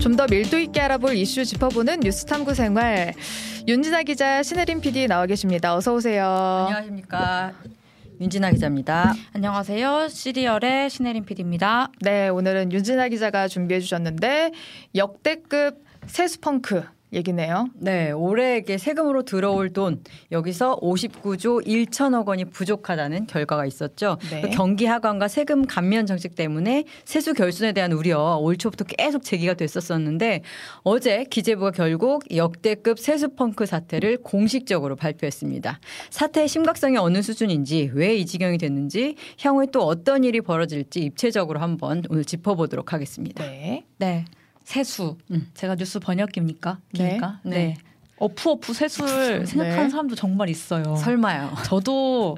좀 더 밀도 있게 알아볼 이슈 짚어보는 뉴스 탐구 생활. 윤진아 기자, 신혜림 PD 나와 계십니다. 어서 오세요. 안녕하십니까. 윤진아 기자입니다. 안녕하세요. 시리얼의 신혜림 PD입니다. 네, 오늘은 윤진아 기자가 준비해 주셨는데 역대급 세수펑크 얘기네요. 네, 올해에게 세금으로 들어올 돈 여기서 59조 1천억 원이 부족하다는 결과가 있었죠. 네. 그 경기 하강과 세금 감면 정책 때문에 세수 결순에 대한 우려 올 초부터 계속 제기가 됐었었는데 어제 기재부가 결국 역대급 세수 펑크 사태를 공식적으로 발표했습니다. 사태의 심각성이 어느 수준인지 왜 이 지경이 됐는지 향후에 또 어떤 일이 벌어질지 입체적으로 한번 오늘 짚어보도록 하겠습니다. 네. 네. 세수. 음. 제가 뉴스 번역기입니까? 네. 기니까? 네. 네. 어프 어프 세수를 생각하는 네. 사람도 정말 있어요. 설마요. 저도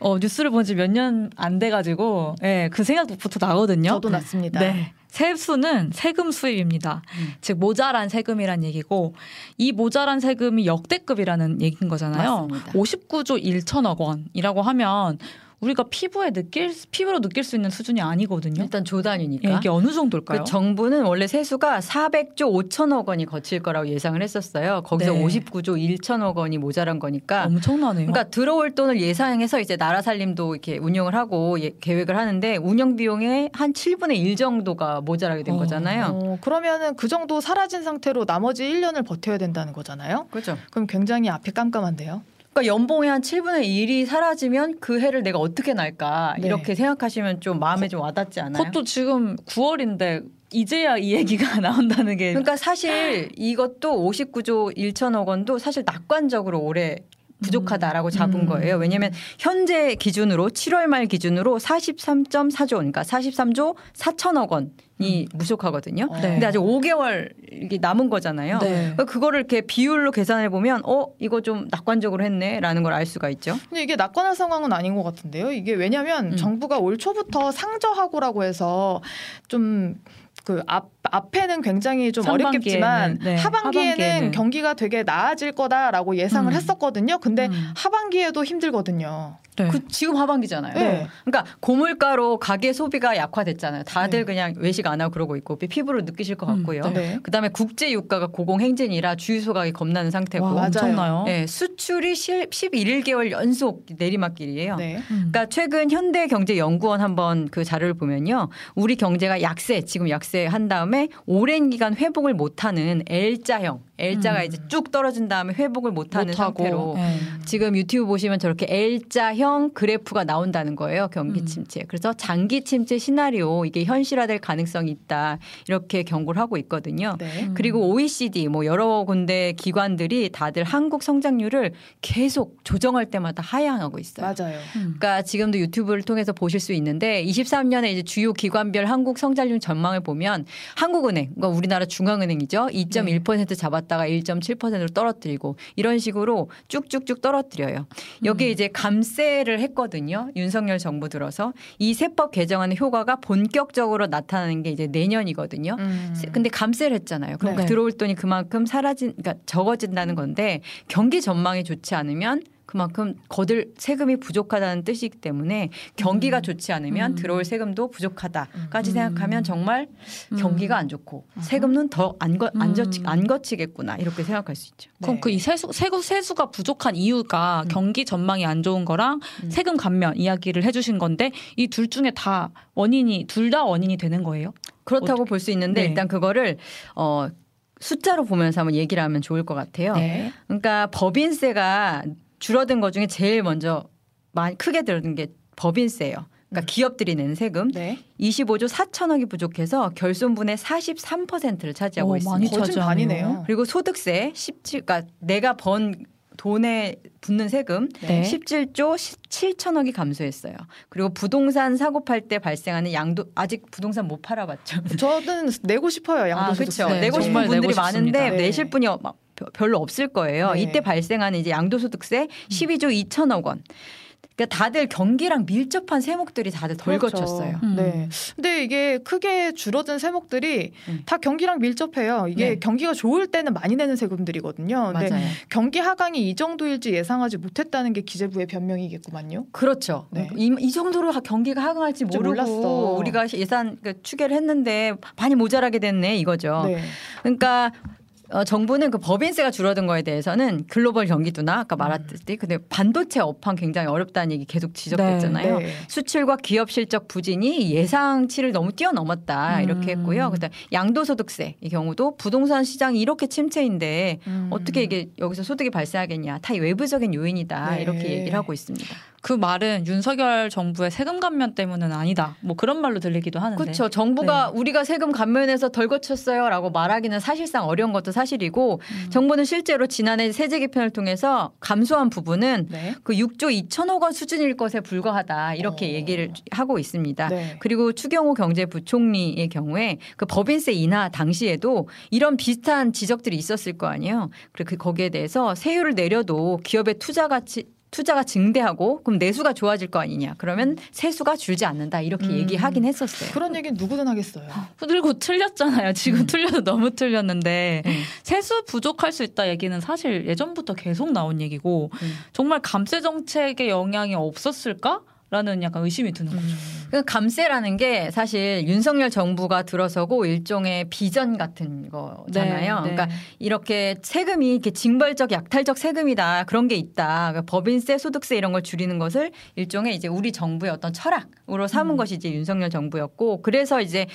어, 뉴스를 본 지 몇 년 안 돼가지고 예, 그 생각부터 나거든요. 저도 났습니다. 네. 세수는 세금 수입입니다. 음. 즉 모자란 세금이란 얘기고 이 모자란 세금이 역대급이라는 얘기인 거잖아요. 맞습니다. 59조 1천억 원이라고 하면 우리가 피부에 느낄 피부로 느낄 수 있는 수준이 아니거든요. 일단 조단위니까. 예, 이게 어느 정도일까요? 그 정부는 원래 세수가 400조 5천억 원이 거칠 거라고 예상을 했었어요. 거기서 네. 59조 1천억 원이 모자란 거니까. 엄청나네요. 그러니까 들어올 돈을 예상해서 이제 나라 살림도 이렇게 운영을 하고 예- 계획을 하는데 운영 비용의 한 7분의 1 정도가 모자라게 된 어. 거잖아요. 어, 그러면은 그 정도 사라진 상태로 나머지 1년을 버텨야 된다는 거잖아요. 그렇죠. 그럼 굉장히 앞이 깜깜한데요. 그러니까 연봉의 한 7분의 1이 사라지면 그 해를 내가 어떻게 날까 네. 이렇게 생각하시면 좀 마음에 좀 와닿지 않아요? 그것도 지금 9월인데 이제야 이 얘기가 나온다는 게 그러니까 사실 이것도 59조 1천억 원도 사실 낙관적으로 올해 부족하다라고 잡은 음. 거예요. 왜냐하면 현재 기준으로 7월 말 기준으로 43.4조 그러니까 43조 4천억 원이 부족하거든요. 어. 네. 근데 아직 5개월 이게 남은 거잖아요. 네. 그러니까 그거를 이렇게 비율로 계산해 보면 어 이거 좀 낙관적으로 했네라는 걸 알 수가 있죠. 근데 이게 낙관할 상황은 아닌 것 같은데요. 이게 왜냐하면 음. 정부가 올 초부터 상저하고라고 해서 좀그 앞, 앞에는 굉장히 좀 상반기에는, 어렵겠지만 네, 하반기에는, 하반기에는. 경기가 되게 나아질 거다라고 예상을 음. 했었거든요. 근데 음. 하반기에도 힘들거든요. 네. 그 지금 하반기잖아요. 네. 그러니까 고물가로 가계 소비가 약화됐잖아요. 다들 네. 그냥 외식 안 하고 그러고 있고 피부로 느끼실 것 음, 같고요. 네. 그다음에 국제 유가가 고공 행진이라 주유 소각이 겁나는 상태고 와. 엄청나요. 네, 수출이 11개월 연속 내리막길이에요. 네. 음. 그러니까 최근 현대경제연구원 한번 그 자료를 보면요, 우리 경제가 약세 지금 약세 한 다음 에 오랜 기간 회복을 못하는 L자형, L자가 음. 이제 쭉 떨어진 다음에 회복을 못하는. 상태로 네. 지금 유튜브 보시면 저렇게 L자형 그래프가 나온다는 거예요. 경기 음. 침체. 그래서 장기 침체 시나리오 이게 현실화될 가능성이 있다. 이렇게 경고를 하고 있거든요. 네. 음. 그리고 OECD 뭐 여러 군데 기관들이 다들 한국 성장률을 계속 조정할 때마다 하향하고 있어요. 맞아요. 음. 그러니까 지금도 유튜브를 통해서 보실 수 있는데 23년에 이제 주요 기관별 한국 성장률 전망을 보면 한국은행, 그러니까 우리나라 중앙은행이죠. 2.1% 잡았다가 1.7%로 떨어뜨리고 이런 식으로 쭉쭉쭉 떨어뜨려요. 여기 에 이제 감세를 했거든요. 윤석열 정부 들어서 이 세법 개정안의 효과가 본격적으로 나타나는 게 이제 내년이거든요. 음. 근데 감세를 했잖아요. 그럼 네. 들어올 돈이 그만큼 사라진, 그러니까 적어진다는 건데 경기 전망이 좋지 않으면 그만큼 거들 세금이 부족하다는 뜻이기 때문에 경기가 좋지 않으면 음. 들어올 세금도 부족하다까지 음. 생각하면 정말 음. 경기가 안 좋고 세금은 더안 안, 거치, 음. 안 거치겠구나 이렇게 생각할 수 있죠. 그럼 네. 그이 세수 세수 세수가 부족한 이유가 음. 경기 전망이 안 좋은 거랑 음. 세금 감면 이야기를 해주신 건데 이 둘 중에 다 원인이 둘 다 원인이 되는 거예요? 그렇다고 볼 수 있는데 네. 일단 그거를 어 숫자로 보면서 한번 얘기를 하면 좋을 것 같아요. 네. 그러니까 법인세가 줄어든 것 중에 제일 먼저 많이 크게 들어든 게 법인세예요. 그러니까 기업들이 내는 세금 네. 25조 4천억이 부족해서 결손분의 43%를 차지하고 어, 있습니다. 많이 거진. 반이네요. 그리고 소득세 17, 그러니까 내가 번 돈에 붙는 세금 네. 17조 7천억이 감소했어요. 그리고 부동산 사고 팔 때 발생하는 양도 아직 부동산 못 팔아봤죠. 저는 내고 싶어요. 아, 양도소득세. 그렇죠. 네, 내고 싶은 분들이 내고. 많은데 네. 내실 분이 막 별로 없을 거예요. 네. 이때 발생하는 이제 양도소득세 12조 2천억 원. 그러니까 다들 경기랑 밀접한 세목들이 다들 덜 그렇죠. 거쳤어요. 음. 네. 근데 이게 크게 줄어든 세목들이 음. 다 경기랑 밀접해요. 이게 네. 경기가 좋을 때는 많이 내는 세금들이거든요. 근데 맞아요. 경기 하강이 이 정도일지 예상하지 못했다는 게 기재부의 변명이겠구만요. 그렇죠. 네. 이, 이 정도로 경기가 하강할지 모르고 몰랐어. 우리가 예산 그 추계를 했는데 많이 모자라게 됐네 이거죠. 네. 그러니까 어, 정부는 그 법인세가 줄어든 거에 대해서는 글로벌 경기도나 아까 말했듯이 근데 반도체 업황 굉장히 어렵다는 얘기 계속 지적됐잖아요. 네. 수출과 기업 실적 부진이 예상치를 너무 뛰어넘었다 이렇게 음. 했고요. 그다음 양도소득세 이 경우도 부동산 시장이 이렇게 침체인데 음. 어떻게 이게 여기서 소득이 발생하겠냐 다 외부적인 요인이다 네. 이렇게 얘기를 하고 있습니다. 그 말은 윤석열 정부의 세금 감면 때문은 아니다. 뭐 그런 말로 들리기도 하는데. 그렇죠. 정부가 우리가 세금 감면해서 덜 거쳤어요라고 말하기는 사실상 어려운 것도 사실이고 음. 정부는 실제로 지난해 세제 개편을 통해서 감소한 부분은 네. 그 6조 2천억 원 수준일 것에 불과하다 이렇게 어. 얘기를 하고 있습니다. 네. 그리고 추경호 경제부총리의 경우에 그 법인세 인하 당시에도 이런 비슷한 지적들이 있었을 거 아니에요. 그리고 그 거기에 대해서 세율을 내려도 기업의 투자 가치 투자가 증대하고 그럼 내수가 좋아질 거 아니냐. 그러면 세수가 줄지 않는다. 이렇게 음. 얘기하긴 했었어요. 그런 얘기는 누구든 하겠어요. 그리고 틀렸잖아요. 지금 틀려도 너무 틀렸는데 음. 세수 부족할 수 있다 얘기는 사실 예전부터 계속 나온 얘기고 음. 정말 감세 정책의 영향이 없었을까? 라는 약간 의심이 드는 거죠. 그 감세라는 게 사실 윤석열 정부가 들어서고 일종의 비전 같은 거잖아요. 네, 네. 그러니까 이렇게 세금이 이렇게 징벌적 약탈적 세금이다 그런 게 있다. 그러니까 법인세, 소득세 이런 걸 줄이는 것을 일종의 이제 우리 정부의 어떤 철학으로 삼은 음. 것이 이제 윤석열 정부였고 그래서 이제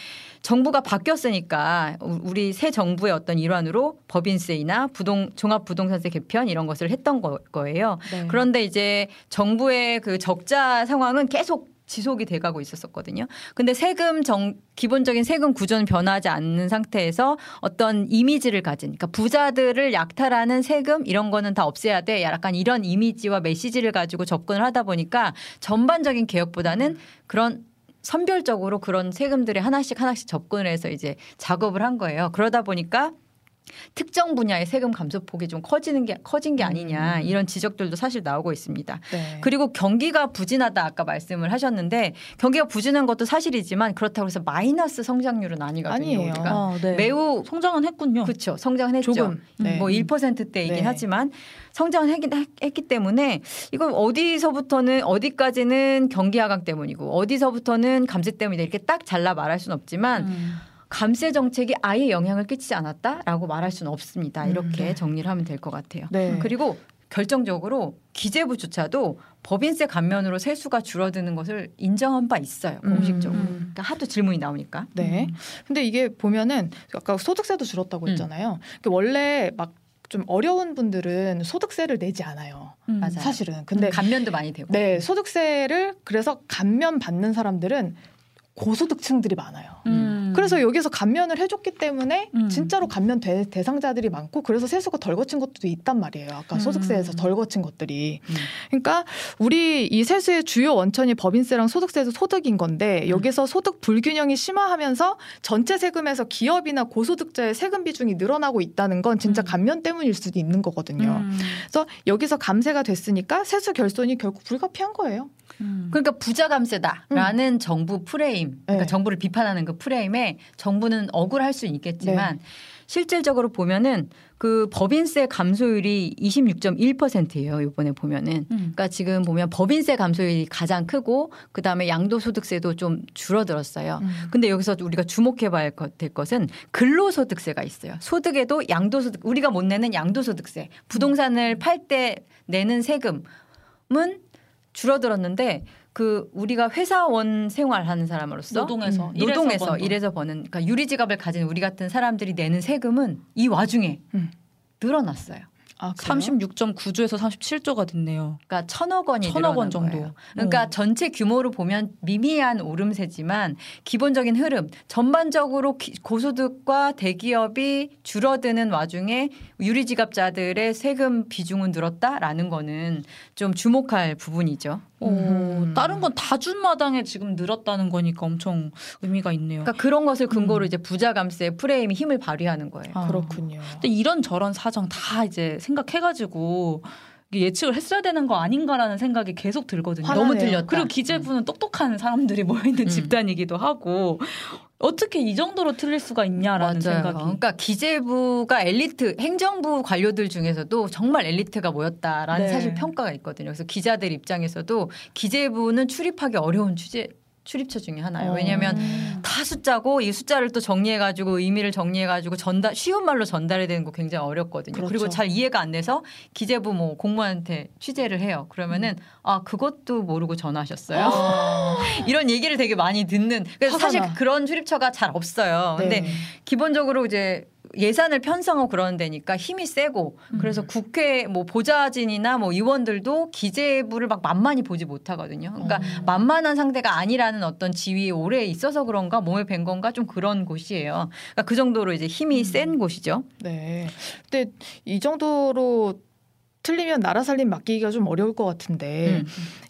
정부가 바뀌었으니까 우- 우리 새 정부의 어떤 일환으로 법인세이나 부동 종합 부동산세 개편 이런 것을 했던 거, 거예요. 네. 그런데 이제 정부의 그 적자 상황 은 계속 지속이 돼가고 있었었거든요. 근데 세금 정 기본적인 세금 구조는 변하지 않는 상태에서 어떤 이미지를 가진 그러니까 부자들을 약탈하는 세금 이런 거는 다 없애야 돼. 약간 이런 이미지와 메시지를 가지고 접근을 하다 보니까 전반적인 개혁보다는 그런 선별적으로 그런 세금들에 하나씩 하나씩 접근을 해서 이제 작업을 한 거예요. 그러다 보니까 특정 분야의 세금 감소폭이 좀 커지는 게 커진 게 아니냐 이런 지적들도 사실 나오고 있습니다. 네. 그리고 경기가 부진하다 아까 말씀을 하셨는데 경기가 부진한 것도 사실이지만 그렇다고 해서 마이너스 성장률은 아니거든요. 아니에요. 우리가 아, 네. 매우 성장은 했군요. 그렇죠. 성장은 했죠. 조금. 네. 뭐 1%대이긴 네. 하지만 성장은 했긴 했기 때문에 이건 어디서부터는 어디까지는 경기 하강 때문이고 어디서부터는 감세 때문이다 이렇게 딱 잘라 말할 수는 없지만 음. 감세 정책이 아예 영향을 끼치지 않았다라고 말할 수는 없습니다. 이렇게 음, 네. 정리를 하면 될 것 같아요. 네. 그리고 결정적으로 기재부조차도 법인세 감면으로 세수가 줄어드는 것을 인정한 바 있어요. 음, 공식적으로. 음. 그러니까 하도 질문이 나오니까. 네. 근데 이게 보면은 아까 소득세도 줄었다고 음. 했잖아요. 그 원래 막 좀 어려운 분들은 소득세를 내지 않아요. 음. 사실은. 근데 감면도 많이 되고. 네, 소득세를 그래서 감면 받는 사람들은 고소득층들이 많아요. 음. 그래서 여기서 감면을 해줬기 때문에 음. 진짜로 감면 대, 대상자들이 많고 그래서 세수가 덜 거친 것도 있단 말이에요. 아까 음. 소득세에서 덜 거친 것들이. 음. 그러니까 우리 이 세수의 주요 원천이 법인세랑 소득세에서 소득인 건데 여기서 소득 불균형이 심화하면서 전체 세금에서 기업이나 고소득자의 세금 비중이 늘어나고 있다는 건 진짜 음. 감면 때문일 수도 있는 거거든요. 음. 그래서 여기서 감세가 됐으니까 세수 결손이 결국 불가피한 거예요. 음. 그러니까 부자 감세다라는 정부 프레임, 그러니까 네. 정부를 비판하는 그 프레임에 정부는 억울할 수 있겠지만 실질적으로 보면은 그 법인세 감소율이 26.1%예요. 이번에 보면은. 음. 그러니까 지금 보면 법인세 감소율이 가장 크고 그다음에 양도소득세도 좀 줄어들었어요. 음. 근데 여기서 우리가 주목해 봐야 될 것은 근로소득세가 있어요. 소득에도 양도소득 우리가 못 내는 양도소득세, 부동산을 팔 때 내는 세금은 줄어들었는데 그 우리가 회사원 생활하는 사람으로서 노동에서 음, 노동에서. 일해서 버는 그러니까 유리 지갑을 가진 우리 같은 사람들이 내는 세금은 이 와중에 음. 늘어났어요. 아, 그래요? 36.9조에서 37조가 됐네요. 그러니까 천억 원이 천억 원 정도. 거예요. 그러니까 어. 전체 규모로 보면 미미한 오름세지만 기본적인 흐름 전반적으로 기- 고소득과 대기업이 줄어드는 와중에 유리지갑자들의 세금 비중은 늘었다라는 거는 좀 주목할 부분이죠. 어, 음. 다른 건 다 준 마당에 지금 늘었다는 거니까 엄청 의미가 있네요. 그러니까 그런 것을 근거로 음. 이제 부자 감세 프레임이 힘을 발휘하는 거예요. 아. 그렇군요. 근데 이런 저런 사정 다 이제 생각해가지고 예측을 했어야 되는 거 아닌가라는 생각이 계속 들거든요. 화나네요. 너무 틀렸다. 그리고 기재부는 똑똑한 사람들이 모여있는 음. 집단이기도 하고 어떻게 이 정도로 틀릴 수가 있냐라는 맞아요. 생각이 그러니까 기재부가 엘리트 행정부 관료들 중에서도 정말 엘리트가 모였다라는 네. 사실 평가가 있거든요. 그래서 기자들 입장에서도 기재부는 출입하기 어려운 취재 출입처 중에 하나예요. 왜냐하면 음. 다 숫자고 이 숫자를 또 정리해가지고 의미를 정리해가지고 전달 쉬운 말로 전달해야 되는 거 굉장히 어렵거든요. 그렇죠. 그리고 잘 이해가 안 돼서 기재부 뭐 공무원한테 취재를 해요. 그러면은 아 그것도 모르고 전화하셨어요. 어. 이런 얘기를 되게 많이 듣는. 그래서 사실 나. 그런 출입처가 잘 없어요. 근데 네. 기본적으로 이제 예산을 편성하고 그러는 데니까 힘이 세고 그래서 국회 뭐 보좌진이나 뭐 의원들도 기재부를 막 만만히 보지 못하거든요. 그러니까 만만한 상대가 아니라는 어떤 지위에 오래 있어서 그런가 몸에 밴 건가 좀 그런 곳이에요. 그러니까 그 정도로 이제 힘이 센 곳이죠. 네. 근데 이 정도로 틀리면 나라 살림 맡기기가 좀 어려울 것 같은데 음.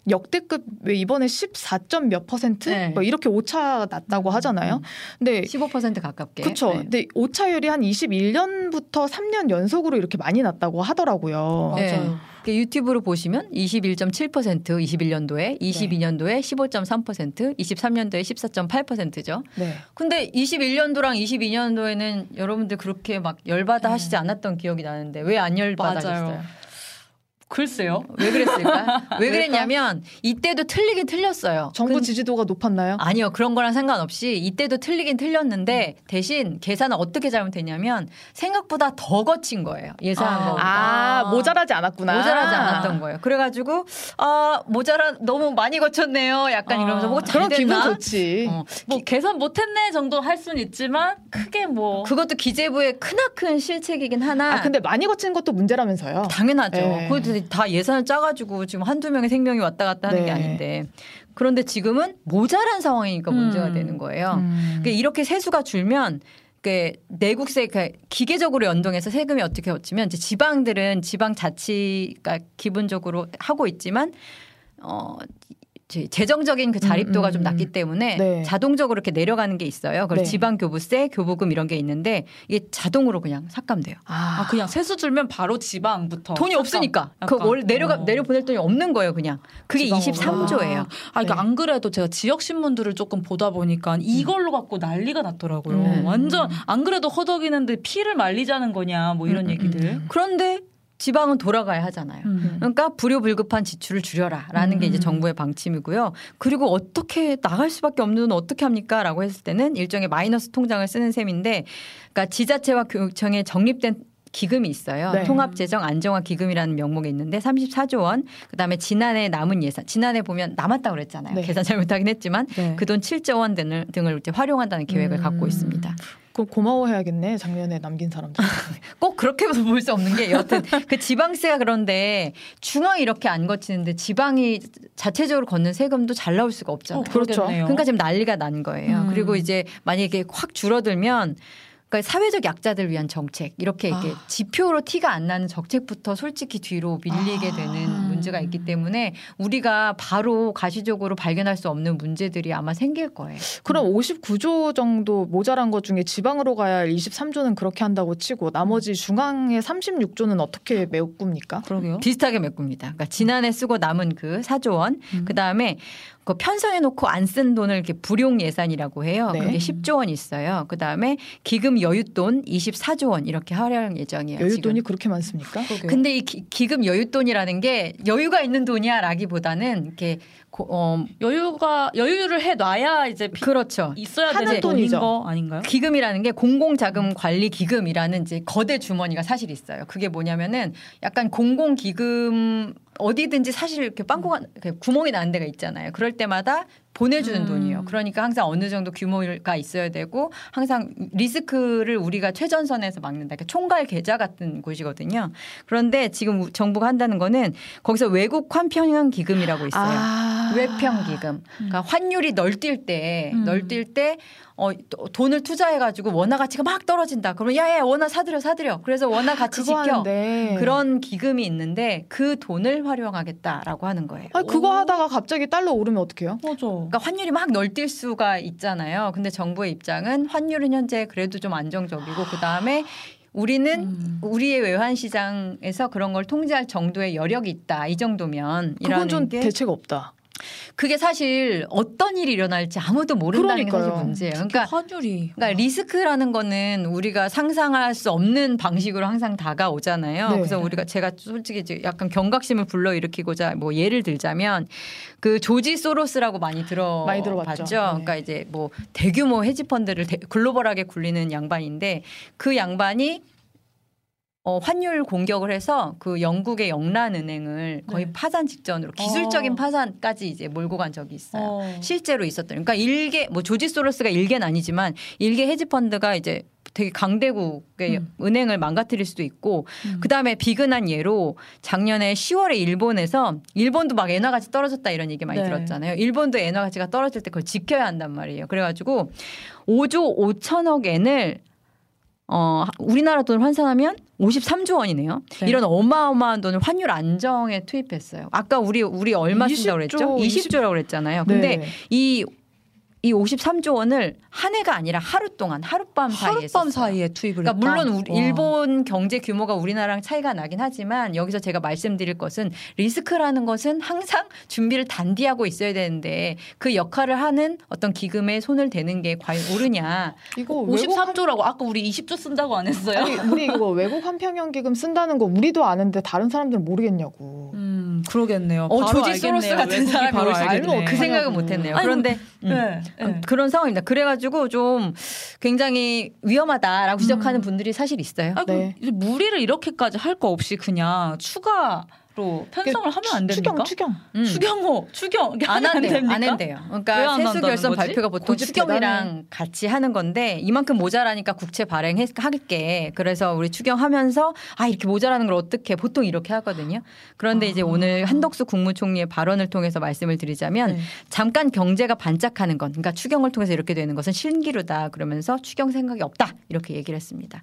역대급 왜 이번에 14점 몇 퍼센트 네. 뭐 이렇게 오차 났다고 하잖아요. 근데 15% 가깝게. 그렇죠. 네. 근데 오차율이 한 21년부터 3년 연속으로 이렇게 많이 났다고 하더라고요. 네. 맞아요. 그 유튜브로 보시면 21.7% 21년도에, 22년도에 15.3%, 23년도에 14.8%죠. 네. 근데 21년도랑 22년도에는 여러분들 그렇게 막 열받아 하시지 않았던 기억이 나는데 왜 안 열받아셨어요? 글쎄요. 왜 그랬을까? 왜 그랬냐면 이때도 틀리긴 틀렸어요. 정부 근- 지지도가 높았나요? 아니요 그런 거랑 상관없이 이때도 틀리긴 틀렸는데 대신 계산은 어떻게 잘못했냐면 생각보다 더 거친 거예요 예상한 아. 거보다 아, 모자라지 않았구나. 모자라지 않았던 거예요. 그래 가지고 아 모자라 너무 많이 거쳤네요. 약간 아. 이러면서 뭐 그런 잘 기분 됐나? 좋지. 어, 뭐 계산 못 했네 정도 할 수는 있지만 크게 뭐 그것도 기재부의 크나큰 실책이긴 하나. 아 근데 많이 거친 것도 문제라면서요. 당연하죠. 네. 그것도 다 예산을 짜가지고 지금 한두 명의 생명이 왔다 갔다 하는 게 네. 아닌데. 그런데 지금은 모자란 상황이니까 문제가 음. 되는 거예요. 음. 그러니까 이렇게 세수가 줄면 그 내국세 그 기계적으로 연동해서 세금이 어떻게 이제 지방들은 지방 자치가 기본적으로 하고 있지만 어 제- 재정적인 그 자립도가 음, 음, 좀 음. 낮기 때문에 네. 자동적으로 이렇게 내려가는 게 있어요. 그래서 네. 지방 교부세, 교부금 이런 게 있는데 이게 자동으로 그냥 삭감돼요. 아, 아 그냥 세수 줄면 바로 지방부터 돈이 어, 잠깐, 없으니까. 그 원래 내려가 어. 내려 보낼 돈이 없는 거예요, 그냥. 그게 지방으로. 23조예요. 아, 이거 네. 안 그래도 제가 지역 신문들을 조금 보다 보니까 이걸로 갖고 난리가 났더라고요. 음. 완전 안 그래도 허덕이는데 피를 말리자는 거냐 뭐 이런 음, 음, 얘기들. 그런데 지방은 돌아가야 하잖아요. 음. 그러니까 불효불급한 지출을 줄여라라는 게 이제 음. 정부의 방침이고요. 그리고 어떻게 나갈 수밖에 없는 돈 어떻게 합니까라고 했을 때는 일종의 마이너스 통장을 쓰는 셈인데, 그러니까 지자체와 교육청에 적립된 기금이 있어요. 네. 통합재정 안정화 기금이라는 명목이 있는데 34조 원. 그다음에 지난해 남은 예산. 지난해 보면 남았다고 그랬잖아요. 네. 계산 잘못하긴 했지만 네. 그돈 7조 원 등을 등을 이제 활용한다는 계획을 음. 갖고 있습니다. 그럼 고마워해야겠네. 작년에 남긴 사람들. 꼭 그렇게 볼수 없는 게 여튼 그 지방세가 그런데 중앙이 이렇게 안 거치는데 지방이 자체적으로 걷는 세금도 잘 나올 수가 없잖아요. 어, 그렇겠네요. 그러니까 지금 난리가 난 거예요. 음. 그리고 이제 만약에 확 줄어들면 그러니까 사회적 약자들 위한 정책 이렇게 이렇게 아. 지표로 티가 안 나는 정책부터 솔직히 뒤로 밀리게 아. 되는 문제가 있기 때문에 우리가 바로 가시적으로 발견할 수 없는 문제들이 아마 생길 거예요. 그럼 59조 정도 모자란 것 중에 지방으로 가야 할 23조는 그렇게 한다고 치고 나머지 중앙의 36조는 어떻게 메웁니까? 그러게요. 비슷하게 메꿉니다. 그러니까 지난해 쓰고 남은 그 4조 원, 음. 그 다음에 그 편성해 놓고 안 쓴 돈을 이렇게 불용 예산이라고 해요. 네. 그게 10조 원 있어요. 그 다음에 기금 여윳돈 24조 원 이렇게 활용 예정이에요. 여윳돈이 지금. 그렇게 많습니까? 근데 이 기, 금 여윳돈이라는 게 여유가 있는 돈이야라기보다는 이렇게 고, 어, 여유가 여유를 해 놔야 이제 피- 그렇죠. 있어야 되는 돈이죠. 거 아닌가요? 기금이라는 게 공공자금 관리 기금이라는 이제 거대 주머니가 사실 있어요. 그게 뭐냐면은 약간 공공기금 어디든지 사실 이렇게 빵꾸가 구멍이 나는 데가 있잖아요. 그럴 때마다 보내주는 음. 돈이에요. 그러니까 항상 어느 정도 규모가 있어야 되고 항상 리스크를 우리가 최전선에서 막는다. 그러니까 총괄 계좌 같은 곳이거든요. 그런데 지금 정부가 한다는 거는 거기서 외국 환평형 기금이라고 있어요. 아. 외평 기금. 그러니까 환율이 널뛸 때, 음. 널뛸 때, 어, 또 돈을 투자해가지고 원화 가치가 막 떨어진다. 그러면 야, 야, 원화 사들여, 사들여. 그래서 원화 가치 지켜. 하는데 그런 기금이 있는데 그 돈을 활용하겠다라고 하는 거예요. 아 그거 하다가 갑자기 달러 오르면 어떡해요? 맞아. 그러니까 환율이 막 널뛸 수가 있잖아요. 근데 정부의 입장은 환율은 현재 그래도 좀 안정적이고 그 다음에 우리는 음. 우리의 외환 시장에서 그런 걸 통제할 정도의 여력이 있다. 이 정도면 그건 이라는 좀게 대책 없다. 그게 사실 어떤 일이 일어날지 아무도 모른다는 게 사실 그러니까요. 문제예요. 그러니까 환율이 그러니까 리스크라는 거는 우리가 상상할 수 없는 방식으로 항상 다가오잖아요. 네. 그래서 우리가 제가 솔직히 이제 약간 경각심을 불러일으키고자 뭐 예를 들자면 그 조지 소로스라고 많이 들어 많이 들어봤죠. 네. 그러니까 이제 뭐 대규모 헤지 펀드를 대- 글로벌하게 굴리는 양반인데 그 양반이 어, 환율 공격을 해서 그 영국의 영란은행을 거의 네. 파산 직전으로 기술적인 어. 파산까지 이제 몰고 간 적이 있어요. 어. 실제로 있었던. 그러니까 일개 뭐 조지 소로스가 일개는 아니지만 일개 헤지 펀드가 이제 되게 강대국의 음. 은행을 망가뜨릴 수도 있고 음. 그다음에 비근한 예로 작년에 10월에 일본에서 일본도 막 엔화 가치 떨어졌다 이런 얘기 많이 네. 들었잖아요. 일본도 엔화 가치가 떨어질 때 그걸 지켜야 한단 말이에요. 그래 가지고 5조 5천억 엔을 어 우리나라 돈을 환산하면 53조 원이네요. 네. 이런 어마어마한 돈을 환율 안정에 투입했어요. 아까 우리 우리 얼마 쓴다고 20조, 그랬죠? 20 20조라고 그랬잖아요. 근데 네. 이, 이 53조 원을 한 해가 아니라 하루 동안 하룻밤 사이에 하룻밤. 사이에 투입을 그러니까 했다. 물론 우리 와. 일본 경제 규모가 우리나라랑 차이가 나긴 하지만 여기서 제가 말씀드릴 것은 리스크라는 것은 항상 준비를 단디하고 있어야 되는데 그 역할을 하는 어떤 기금에 손을 대는 게 과연 옳으냐. 이거 외국 53조라고 아까 우리 20조 쓴다고 안 했어요? 아니 우리 이거 외국 환평형 기금 쓴다는 거 우리도 아는데 다른 사람들은 모르겠냐고. 음 그러겠네요. 어, 바로 조지 알겠네요. 소로스 같은 사람이 바로 올수 알겠네. 알면 그 생각을 하냐고. 못했네요. 아니, 그런데 음. 네, 음, 네. 그런 상황입니다. 그래가지고 좀 굉장히 위험하다라고 지적하는 분들이 사실 있어요. 아, 네. 네. 무리를 이렇게까지 할 거 없이 그냥 추가 로 편성을 하면 안 됩니까? 추경 추경. 음. 추경호, 추경 이게 안 하면 안 한대요. 안 한대요. 왜 그러니까 안 세수 결선 거지? 발표가 보통 추경이랑. 같이 하는 건데 이만큼 모자라니까 국채 발행할게. 그래서 우리 추경하면서 아 이렇게 모자라는 걸 어떻게 보통 이렇게 하거든요. 그런데 이제 아. 오늘 한덕수 국무총리의 발언을 통해서 말씀을 드리자면 네. 잠깐 경제가 반짝하는 건 그러니까 추경을 통해서 이렇게 되는 것은 신기루다 그러면서 추경 생각이 없다 이렇게 얘기를 했습니다.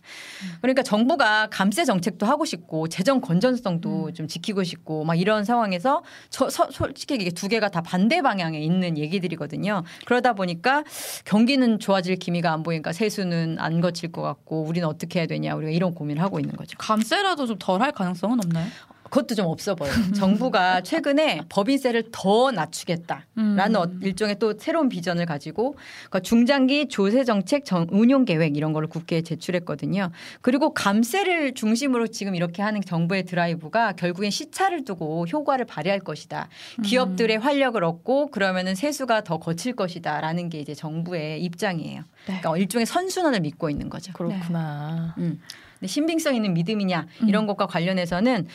그러니까 정부가 감세 정책도 하고 싶고 재정 건전성도 좀 지키고 싶고 막 이런 상황에서 저, 서- 솔직히 이게 두 개가 다 반대 방향에 있는 얘기들이거든요. 그러다 보니까 경기는 좋아질 기미가 안 보이니까 세수는 안 거칠 것 같고 우리는 어떻게 해야 되냐 우리가 이런 고민을 하고 있는 거죠. 감세라도 좀 덜 할 가능성은 없나요? 그것도 좀 없어 보여요. 정부가 최근에 법인세를 더 낮추겠다라는 어- 일종의 또 새로운 비전을 가지고 그러니까 중장기 조세 정책 정- 운용 계획 이런 거를 국회에 제출했거든요. 그리고 감세를 중심으로 지금 이렇게 하는 정부의 드라이브가 결국엔 시차를 두고 효과를 발휘할 것이다. 기업들의 활력을 얻고 그러면은 세수가 더 거칠 것이다라는 게 이제 정부의 입장이에요. 네. 그러니까 일종의 선순환을 믿고 있는 거죠. 그렇구나. 음. 근데 신빙성 있는 믿음이냐 이런 것과 관련해서는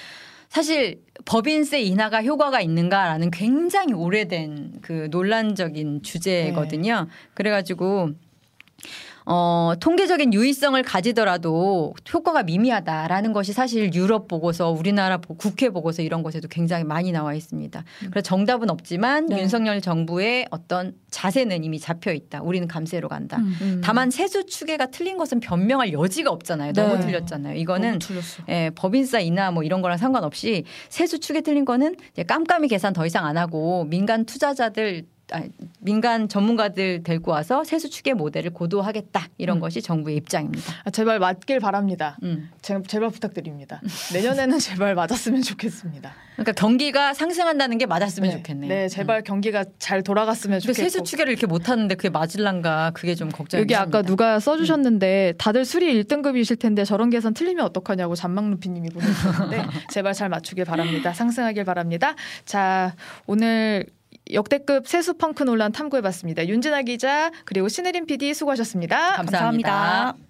사실 법인세 인하가 효과가 있는가라는 굉장히 오래된 그 논란적인 주제거든요. 그래가지고 어, 통계적인 유의성을 가지더라도 효과가 미미하다라는 것이 사실 유럽 보고서 우리나라 보- 국회 보고서 이런 곳에도 굉장히 많이 나와 있습니다. 그래서 정답은 없지만 네. 윤석열 정부의 어떤 자세는 이미 잡혀 있다. 우리는 감세로 간다. 음. 음. 다만 세수 추계가 틀린 것은 변명할 여지가 없잖아요. 너무 네. 틀렸잖아요. 이거는 틀렸어. 예, 법인세 인하 뭐 이런 거랑 상관없이 세수 추계 틀린 거는 이제 깜깜이 계산 더 이상 안 하고 민간 투자자들 아, 민간 전문가들 데리고 와서 세수 추계 모델을 고도하겠다 이런 음. 것이 정부의 입장입니다. 아, 제발 맞길 바랍니다. 음. 제, 제발 부탁드립니다. 내년에는 제발 맞았으면 좋겠습니다. 그러니까 경기가 상승한다는 게 맞았으면 네. 좋겠네요. 네, 제발 경기가 잘 돌아갔으면 좋겠고. 세수 추계를 이렇게 못 하는데 그게 맞을란가 그게 좀 걱정이 여기 아까. 누가 써주셨는데 다들 수리 1등급이실 텐데 저런 계산 틀리면 어떡하냐고 잔망루피님이 보내주셨는데 제발 잘 맞추길 바랍니다. 상승하길 바랍니다. 자 오늘 역대급 세수 펑크 논란 탐구해봤습니다. 윤진아 기자 그리고 신혜림 PD 수고하셨습니다 감사합니다. 감사합니다.